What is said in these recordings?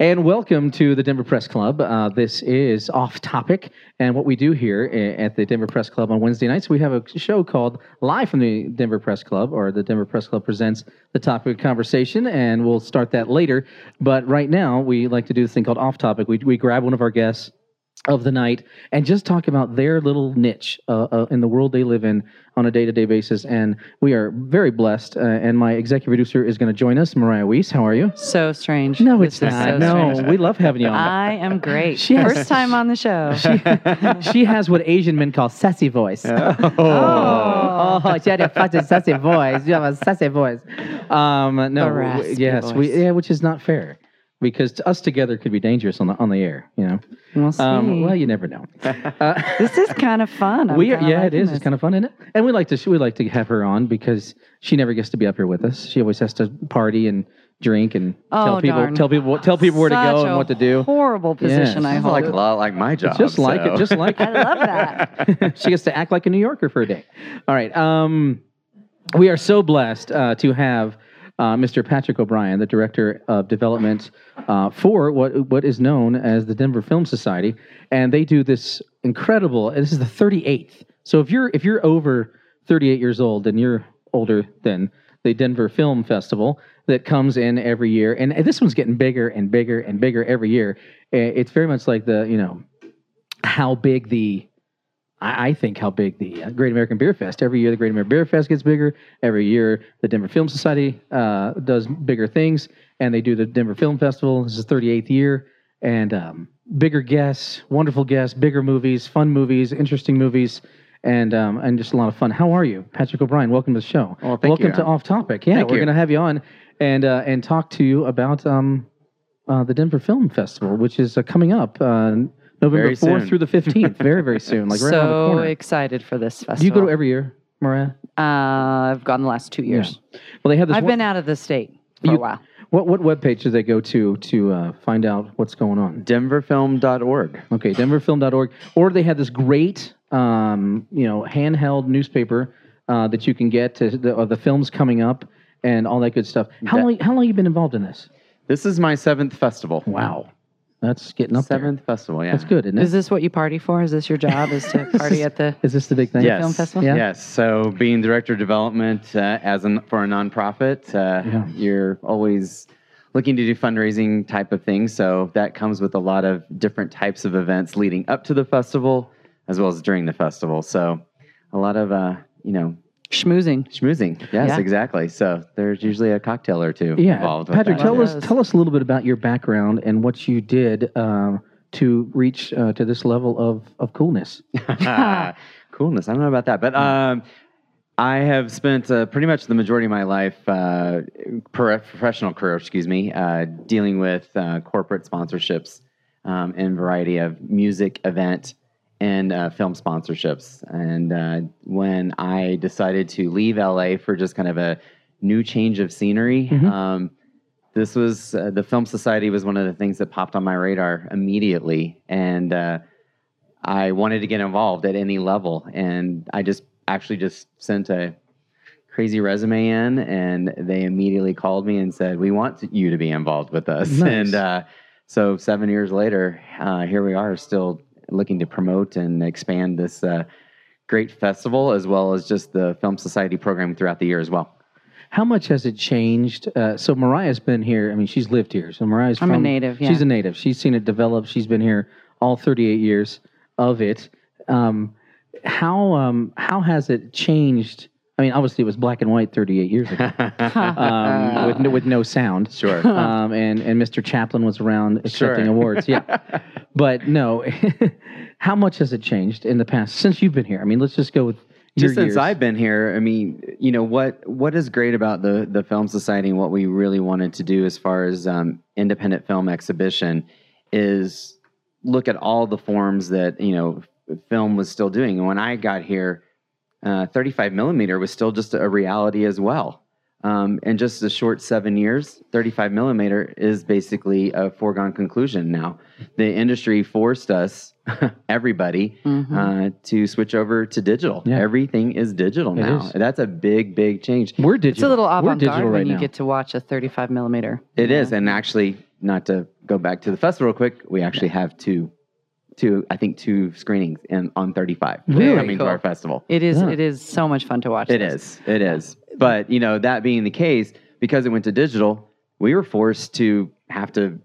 And welcome to the Denver Press Club. Uh, this is off topic. And what we do here at the Denver Press Club on Wednesday nights, we have a show called Live from the Denver Press Club, or the Denver Press Club presents the topic of conversation. And we'll start that later. But right now, we like to do this thing called off topic. We, we grab one of our guests of the night and just talk about their little niche uh, uh, in the world they live in on a day-to-day basis and we are very blessed uh, and my executive producer is going to join us mariah weiss how are you So strange. no This it's not so no strange. we love having you on I am great. She has- First time on the show. she has what asian men call sassy voice oh. Oh, she had a fucking sassy voice. You have a sassy voice. Um, no, A w- raspy yes, we yeah, which is not fair because to us together could be dangerous on the on the air. You know, We'll see. um, well, you never know. Uh, this is kind of fun. I'm we are, yeah, it liking is. this. It's kind of fun, isn't it? And we like to we like to have her on because she never gets to be up here with us. She always has to party and drink and tell Oh, people darn. tell people tell people where to go and what to do. Horrible position. I Yes. Sounds like a lot like my job. Just like it, just like it. I love that. she gets to act like a New Yorker for a day. All right. Um, we are so blessed uh, to have uh, Mr. Patrick O'Brien, the director of development uh, for what what is known as the Denver Film Society, and they do this incredible. This is the 38th. So if you're if you're over 38 years old, then you're older than the Denver Film Festival that comes in every year, and this one's getting bigger and bigger and bigger every year. Uh, It's very much like the you know how big the I, I think how big the uh, Great American Beer Fest. Every year, the Great American Beer Fest gets bigger. Every year, the Denver Film Society uh, does bigger things, and they do the Denver Film Festival. This is 38th year, and um, bigger guests, wonderful guests, bigger movies, fun movies, interesting movies, and um, and just a lot of fun. How are you, Patrick O'Brien? Welcome to the show. Well, thank welcome you. to Off Topic. Yeah, Thank we're going to have you on and uh, and talk to you about um, uh, the Denver Film Festival, which is uh, coming up. Uh, November Very 4th soon. through the 15th. Very, very soon. Like right around the so corner. excited for this festival. Do you go to every year, Mariah? uh, I've gone the last two years. Well, they have this. I've one- been out of the state for You- a while. What what webpage do they go to to uh, find out what's going on? Denverfilm.org. Okay, denverfilm.org, or they have this great, um, you know, handheld newspaper uh, that you can get to the, of the films coming up and all that good stuff. How That- long how long you been involved in this? This is my seventh festival. Wow, that's getting up there. Seventh festival, yeah. That's good, isn't it? Is this what you party for? Is this your job? Is to party at the? Is this the big thing? Yes. film festival? Yeah. Yes. So being director of development uh, as an, for a nonprofit, uh, Yeah. you're always looking to do fundraising type of things. So that comes with a lot of different types of events leading up to the festival as well as during the festival. So a lot of, uh, you know, Schmoozing. schmoozing. Yes, Yeah. exactly. So there's usually a cocktail or two Yeah, involved. with Patrick, that. tell Yes. us tell us a little bit about your background and what you did um, to reach uh, to this level of of coolness. Coolness. I don't know about that, but um, I have spent uh, pretty much the majority of my life, uh, professional career, excuse me, uh, dealing with uh, corporate sponsorships um, and variety of music, event, and uh, film sponsorships. And uh, when I decided to leave LA for just kind of a new change of scenery, Mhm. um, this was uh, the Film Society was one of the things that popped on my radar immediately, and uh, I wanted to get involved at any level, and I just actually just sent a crazy resume in, and they immediately called me and said, "We want you to be involved with us." Nice. And uh, so, seven years later, uh, here we are, still looking to promote and expand this uh, great festival, as well as just the Film Society program throughout the year as well. How much has it changed? Uh, so Mariah's been here. I mean, she's lived here. So Mariah's I'm a native, yeah. She's a native. She's seen it develop. She's been here all 38 years of it. Um, how um, how has it changed? I mean, obviously it was black and white 38 years ago, um, with no, with no sound. Sure. Um, and and Mr. Chaplin was around accepting Sure. awards. Yeah, but no. how much has it changed in the past since you've been here? I mean, let's just go with just since years. I've been here, I mean, you know what what is great about the the film society and what we really wanted to do as far as um, independent film exhibition is look at all the forms that you know film was still doing. And when I got here, uh, 35 millimeter was still just a reality as well. Um, in just a short seven years, 35 millimeter is basically a foregone conclusion now. The industry forced us, everybody, Mhm. uh, to switch over to digital. Yeah. Everything is digital It now. is. That's a big, big change. We're digital. It's a little We're avant digital garde right when you now. get to watch a 35 millimeter. It Yeah. is, and actually, not to go back to the festival real quick, we actually have two, two I think two screenings in on 35 Really? coming Cool. to our festival. It is. Yeah. It is so much fun to watch. It this. is. It is. But you know, that being the case, because it went to digital, we were forced to have to,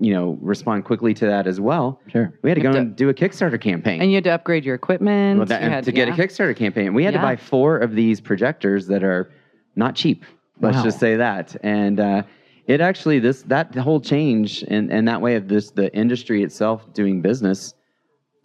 you know, respond quickly to that as well. Sure. We had to go have and do a Kickstarter campaign. And you had to upgrade your equipment. Well, that- you had- to get yeah. a Kickstarter campaign, we had to buy four of these projectors that are not cheap. Let's Wow. just say that. And uh, it actually this that whole change and and that way of this the industry itself doing business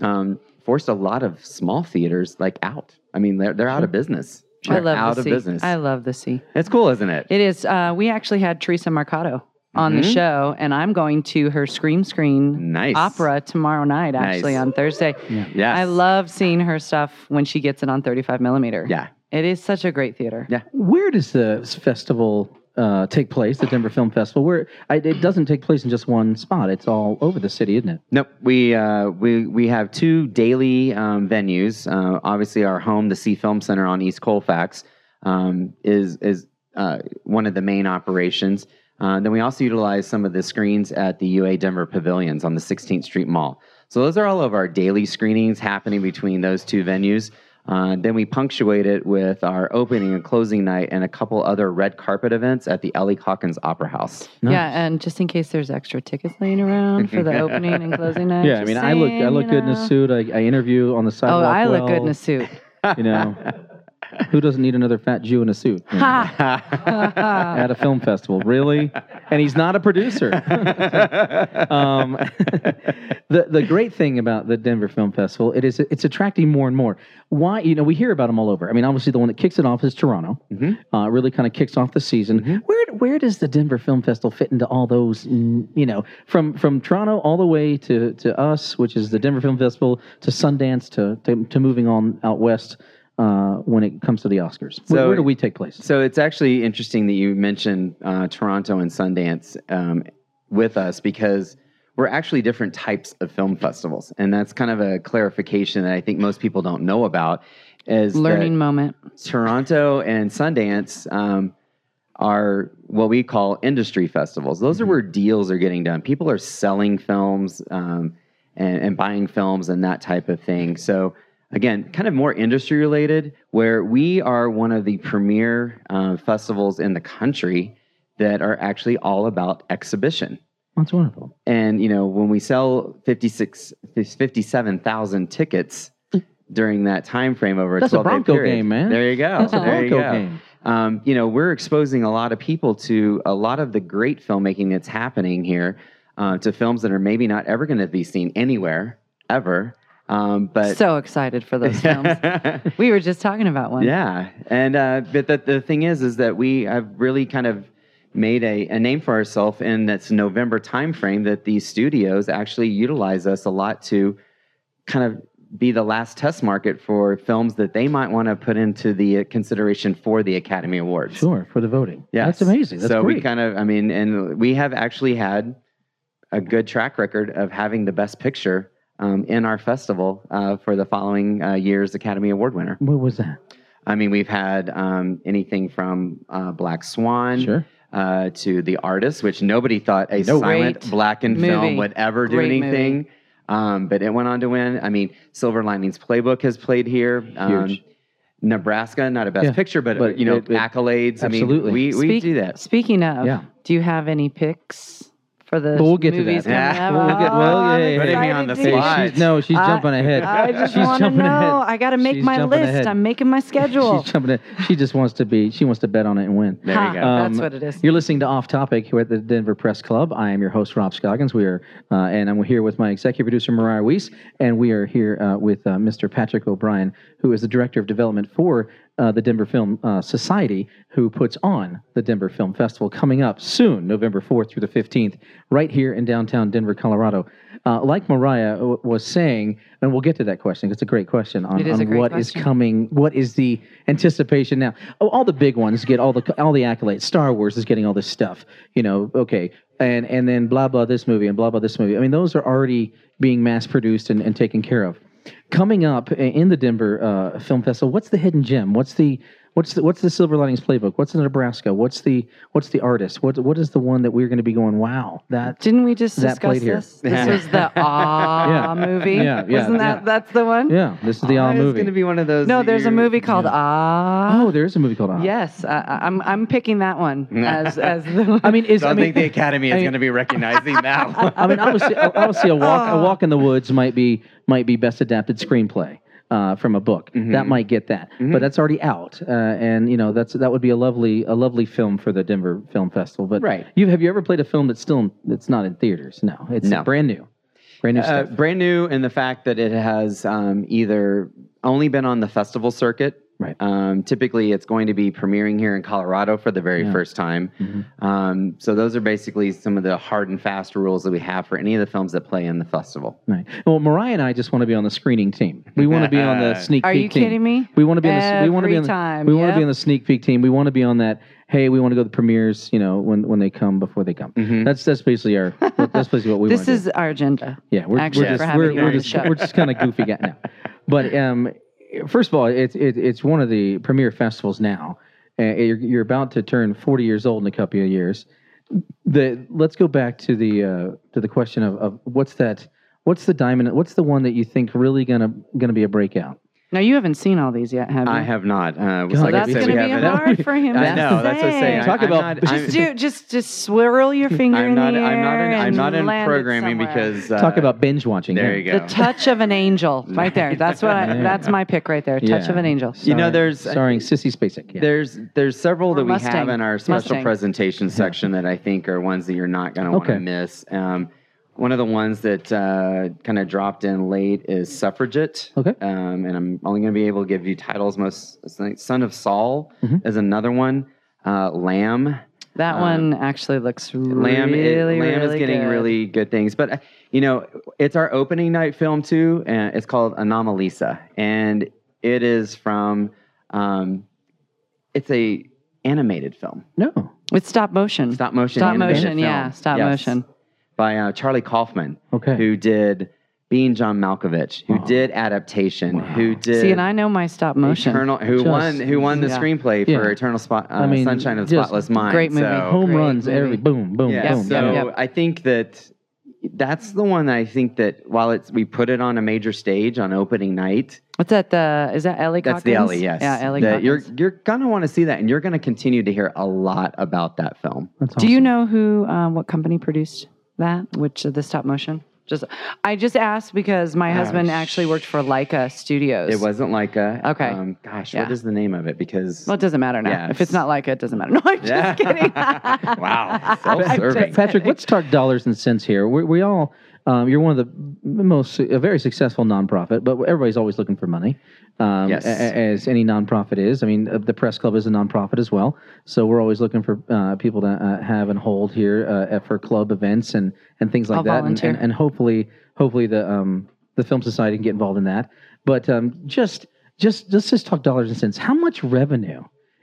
um, forced a lot of small theaters like out. I mean, they're they're out of business. I They're love out the of sea. business. I love the sea. it's cool, isn't it? It is. Uh, we actually had Teresa Mercado on the Mhm. show, and I'm going to her Scream Screen Nice opera tomorrow night. Actually, Nice. on Thursday. Yes. I love seeing her stuff when she gets it on 35 millimeter. Yeah. It is such a great theater. Yeah. Where does the festival uh, take place? The Denver Film Festival. Where I, it doesn't take place in just one spot. It's all over the city, isn't it? Nope. We uh, we we have two daily um, venues. Uh, obviously, our home, the Sie Film Center on East Colfax, um, is is uh, one of the main operations. Uh, then we also utilize some of the screens at the UA Denver Pavilions on the 16th Street Mall. So those are all of our daily screenings happening between those two venues. Uh, then we punctuate it with our opening and closing night and a couple other red carpet events at the Ellie Caulkins Opera House. Nice. Yeah, and just in case there's extra tickets laying around for the opening and closing night. Yeah, I just mean, I look I look you good in a suit. I, I interview on the sidewalk. Oh, sidewalk. I look good in a suit. You know, who doesn't need another fat Jew in a suit you know, at a film festival? Really? And he's not a producer. um, the the great thing about the Denver Film Festival it is it's attracting more and more. Why you know we hear about them all over. I mean, obviously the one that kicks it off is Toronto. Mhm. Uh, really kind of kicks off the season. Mhm. Where where does the Denver Film Festival fit into all those? You know, from from Toronto all the way to to us, which is the Denver Film Festival, to Sundance, to to, to moving on out west. Uh, when it comes to the Oscars, where, So- where do we take place? So it's actually interesting that you mentioned uh, Toronto and Sundance um, with us because we're actually different types of film festivals, and that's kind of a clarification that I think most people don't know about. Is Learning moment. Toronto and Sundance um, are what we call industry festivals. Those are where deals are getting done. People are selling films um, and, and buying films and that type of thing. So again, kind of more industry related, where we are one of the premier uh, festivals in the country that are actually all about exhibition. That's wonderful. And you know, when we sell 56 57,000 tickets during that time frame over a That's a 12 day Bronco period, game, man. There you go. That's a there you Bronco go. game. Um, you know, we're exposing a lot of people to a lot of the great filmmaking that's happening here, uh, to films that are maybe not ever going to be seen anywhere ever. Um, but so excited for those films. we were just talking about one. yeah, and uh, but the, the thing is, is that we have really kind of made a, a name for ourselves in that's November timeframe that these studios actually utilize us a lot to kind of be the last test market for films that they might want to put into the uh, consideration for the Academy Awards. Sure, for the voting. Yeah, that's amazing. That's so great. we kind of, I mean, and we have actually had a good track record of having the best picture um, in our festival uh, for the following uh, year's Academy Award winner. what was that? I mean, we've had um, anything from uh, Black Swan Sure. uh, to The Artist, which nobody thought a Nope. silent Great blackened film movie. would ever do Great anything. Um, but it went on to win. I mean, Silver Linings Playbook has played here. Um, Huge. Nebraska, not a best Yeah, picture, but, but you know, it- it- accolades. absolutely. I mean, we, we Speak- do that. Speaking of, Yeah. do you have any picks for the But we'll get to movies that. Yeah, we'll get- well, yeah, I'm yeah, Putting me on the to- Hey, she's, no, she's I- jumping ahead. I just she's want to jumping know. ahead. I got to make She's my list. ahead. I'm making my schedule. She's jumping ahead. She just wants to be. She wants to bet on it and win. There you go. That's Um, what it is. You're listening to Off Topic here at the Denver Press Club. I am your host, Rob Scoggins. We are, uh, and I'm here with my executive producer, Mariah Weiss, and we are here uh, with uh, Mr. Patrick O'Brien, who is the director of development for uh, the Denver Film uh, Society, who puts on the Denver Film Festival coming up soon, November 4th through the 15th, right here in downtown Denver, Colorado. Uh, like Mariah w- was saying, and we'll get to that question. It's a great question on, is on great what is question. coming. What is the anticipation now? Oh, all the big ones get all the all the accolades. Star Wars is getting all this stuff. You know, okay, and and then blah blah this movie and blah blah this movie. I mean, those are already being mass produced and, and taken care of. Coming up in the Denver uh, Film Festival, what's the hidden gem? What's the What's the what's the Silver Linings Playbook? What's the Nebraska? What's the what's the artist? What what is the one that we're going to be going? Wow, that Didn't we just That discuss played here. this? This was the Ah Yeah. movie. Yeah, yeah, Wasn't that yeah. that's the one? yeah. This is the Ah all it's movie. going to be one of those. No, that there's a movie called Ah. oh, there is a movie called Ah. Yes, I, I- I'm I'm picking that one as as the one. I mean, is Don't I mean, think the Academy is I mean- going to be recognizing that one. I mean, obviously, obviously, a walk a walk in the woods might be might be best adapted screenplay uh, from a book. Mm-hmm. That might get that, but that's already out, uh, and you know that's that would be a lovely a lovely film for the Denver Film Festival. But Right. you have you ever played a film that's still that's not in theaters? No, it's No. brand new, brand new Uh, stuff. brand new in the fact that it has um, either only been on the festival circuit. Right. Um, typically, it's going to be premiering here in Colorado for the very Yeah. first time. Mhm. Um, so those are basically some of the hard and fast rules that we have for any of the films that play in the festival. Right. Well, Mariah and I just want to be on the screening team. We want to be on the sneak Are peek you team. kidding me? We want to be on the we want to be on the, time, we want to be on the sneak peek team. We want to be on that. Hey, we want to go to the premieres. You know, when when they come before they come. Mhm. That's that's basically our that's basically what we This want to is our agenda. Yeah, we're, actually we're for just we're, we're just we're just kind of goofy guys now. But um, first of all, it's it, it's one of the premier festivals now. Uh, you're, you're about to turn 40 years old in a couple of years. The let's go back to the uh, to the question of, of what's that what's the diamond what's the one that you think really gonna gonna be a breakout? Now you haven't seen all these yet, have you? I have not. Uh, God, like That's going to be hard for him. I to know. That's what I'm saying. Talk I'm about- not- just Just do just just swirl your finger I'm in not. the air I'm not. In, I'm not in programming because uh, Talk about binge watching. There you go. the touch of an angel, right there. That's what. I, Yeah. that's my pick right there. Touch Yeah. of an angel. You know, there's- starring Sissy Spacek. Yeah. There's there's several Or that we Mustang. have in our special Mustang. presentation section that I think are ones that you're not going to want to miss. Um, one of the ones that uh, kind of dropped in late is Suffragette. Okay. Um, and I'm only going to be able to give you titles. Most Son of Saul Mhm. is another one. Uh, Lamb. That Uh, one actually looks Lamb, really, is, Lamb really is getting good. really good things. But, uh, you know, it's our opening night film too. And it's called Anomalisa. And it is from, um, it's a animated film. no. With stop motion. Stop motion. Stop animated motion, yeah, stop Yes. motion. By uh, Charlie Kaufman, Okay. who did Being John Malkovich, who Wow. did Adaptation, Wow. who did See, and I know my stop motion. Eternal, who Just- won who won the yeah. screenplay for Yeah. Eternal Spot, uh, I mean, Sunshine of the Spotless Mind. great movie. So, Home Great runs movie. every boom, boom, yeah, boom. so Yep. I think that that's the one that I think that while it's we put it on a major stage on opening night, What's that? The is that Ellie? that's the Ellie, yes. Yeah, Ellie. That you're you're gonna want to see that, and you're gonna continue to hear a lot about that film. That's Do you know who, uh, what company produced that? Which of the stop motion? Just, I just asked because my husband sh- actually worked for Laika Studios. It wasn't like a Okay. Um, gosh, Yeah. what is the name of it? Because Well, it doesn't matter now. Yeah, if it's it's- not Leica, it doesn't matter. No, I'm just kidding. Wow, I'm self-serving. just Patrick, kidding. let's talk dollars and cents here. We, we all, um, you're one of the most, a very successful nonprofit, but everybody's always looking for money, um, Yes. a- as any nonprofit is. I mean, uh, the press club is a nonprofit as well, so we're always looking for uh, people to uh, have and hold here uh, for club events and and things like I'll that, and, and, and hopefully, hopefully the um, the film society can get involved in that. But um, just just let's just talk dollars and cents. How much revenue?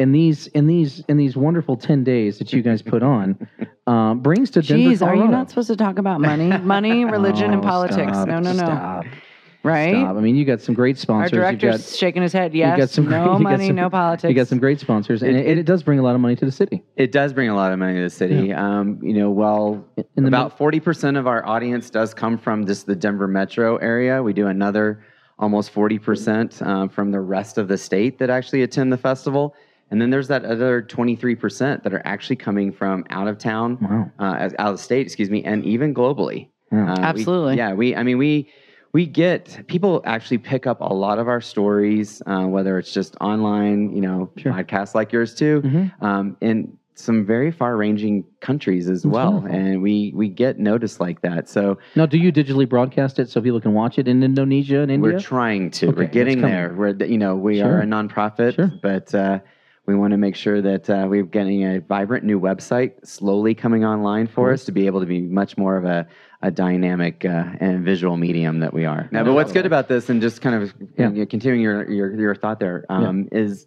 In these in these in these wonderful ten days that you guys put on, um, brings to Denver, Jeez, are you not supposed to talk about money, money, religion, and Oh, politics? stop, no, no, no. Stop, Right? stop. I mean, you got some great sponsors. You've director's got, shaking his head. you Yes. got some no you got money, some- no politics. you got some great sponsors, and It- it, it, does bring a lot of money to the city. It does bring a lot of money to the city. Um, you know, well, In the about forty percent of our audience does come from just the Denver metro area. We do another almost forty percent um, from the rest of the state that actually attend the festival, and then there's that other twenty-three percent that are actually coming from out of town, Wow. uh, out of state, excuse me, and even globally. Yeah. Uh, we- Absolutely. yeah, we. I mean, we we get people actually pick up a lot of our stories, uh, whether it's just online, you know, Sure. podcasts like yours too, Mhm. um, in some very far-ranging countries as That's well, wonderful. and we we get noticed like that. So Now, do you digitally broadcast it so people can watch it in Indonesia and India? we're trying to. Okay, we're getting there. We're you know we Sure. are a nonprofit, Sure. but. Uh, we want to make sure that uh, we're getting a vibrant new website slowly coming online for us to be able to be much more of a, a dynamic uh, and visual medium that we are. Now, but what's good about this, and just kind of Yeah. continuing your, your your thought there, um, is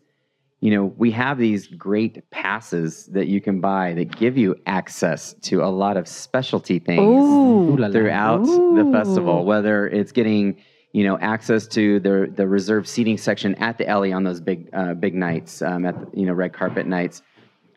you know we have these great passes that you can buy that give you access to a lot of specialty things Ooh. Ooh throughout the festival, whether it's getting you know, access to the the reserved seating section at the Ellie on those big uh, big nights, um, at the, you know red carpet nights,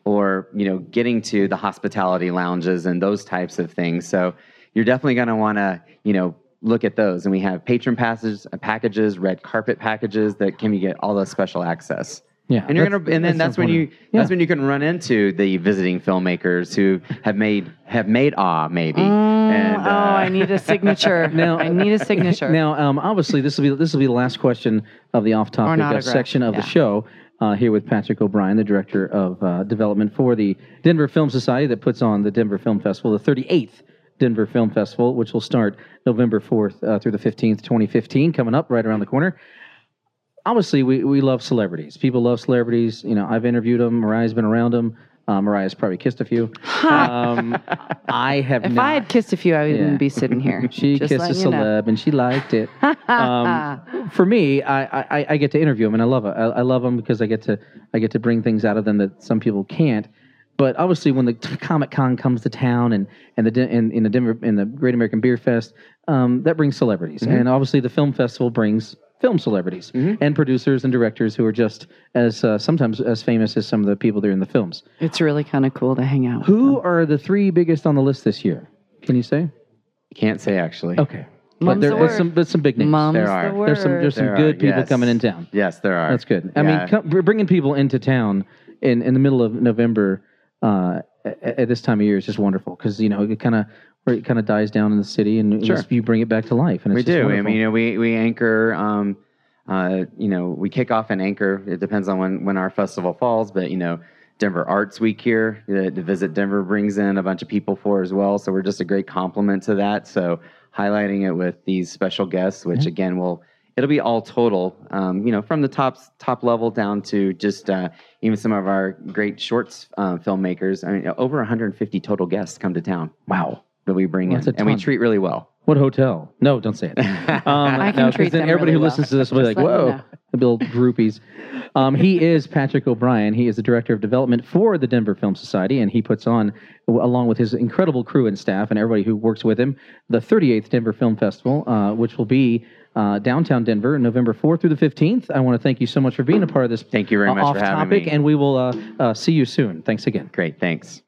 or you know getting to the hospitality lounges and those types of things. So you're definitely going to want to you know look at those. And we have patron passes uh, packages, red carpet packages that can you get all the special access. Yeah, And you're gonna, and then that's, when you, important. that's when you can run into the visiting filmmakers who have made, have made awe maybe. Mm, and, oh, I need a signature. Now- I need a signature. Now, um, obviously, this will be this will be the last question of the off-topic uh, section of yeah. the show. Uh, here with Patrick O'Brien, the director of uh, development for the Denver Film Society that puts on the Denver Film Festival, the 38th Denver Film Festival, which will start November 4th uh, through the 15th, 2015, coming up right around the corner. Obviously, we, we love celebrities. People love celebrities. You know, I've interviewed them. Mariah's been around them. Uh, Mariah's probably kissed a few. Um, I have if not. I had kissed a few, I wouldn't Yeah. be sitting here. She Just kissed a letting you know. celeb and she liked it. Um, for me, I, I, I get to interview them and I love it. I, I love them because I get to I get to bring things out of them that some people can't. But obviously, when the Comic Con comes to town and and the Den- in, in the Denver in the Great American Beer Fest, um, that brings celebrities, and obviously the film festival brings film celebrities and producers and directors who are just as uh, sometimes as famous as some of the people that are in the films. It's really kind of cool to hang out. with Who them. are the three biggest on the list this year? Can you say? Can't say actually. Okay, but there, the there's some there's some big names. Mum's There are. the. There's some there's some There are, good people yes. coming in town. Yes, there are. That's good. I Yeah. mean, come, br- bringing people into town in, in the middle of November uh, at, at this time of year is just wonderful because you know it kind of it kind of dies down in the city and Sure. you bring it back to life. And we do. I mean, you know, we we anchor. Um, uh, you know, we kick off an anchor. It depends on when when our festival falls, but you know, Denver Arts Week here The, to visit Denver brings in a bunch of people for as well. So we're just a great complement to that. So highlighting it with these special guests, which again will it'll be all total. Um, you know, from the top top level down to just uh, even some of our great shorts uh, filmmakers. I mean, over 150 total guests come to town wow. That we bring That's in, a and we ton. treat really well. What hotel? No, don't say it. Um, I can no, 'cause treat then them everybody really who well. listens to this will be Just like, letting you "Whoa!" know. The little groupies. Um, he is Patrick O'Brien. He is the director of development for the Denver Film Society, and he puts on, w- along with his incredible crew and staff and everybody who works with him, the 38th Denver Film Festival, uh, which will be uh, downtown Denver, November 4th through the 15th. I want to thank you so much for being a part of this. Thank you very uh, much for having off-topic, me. and we will uh, uh, see you soon. Thanks again. Great, thanks.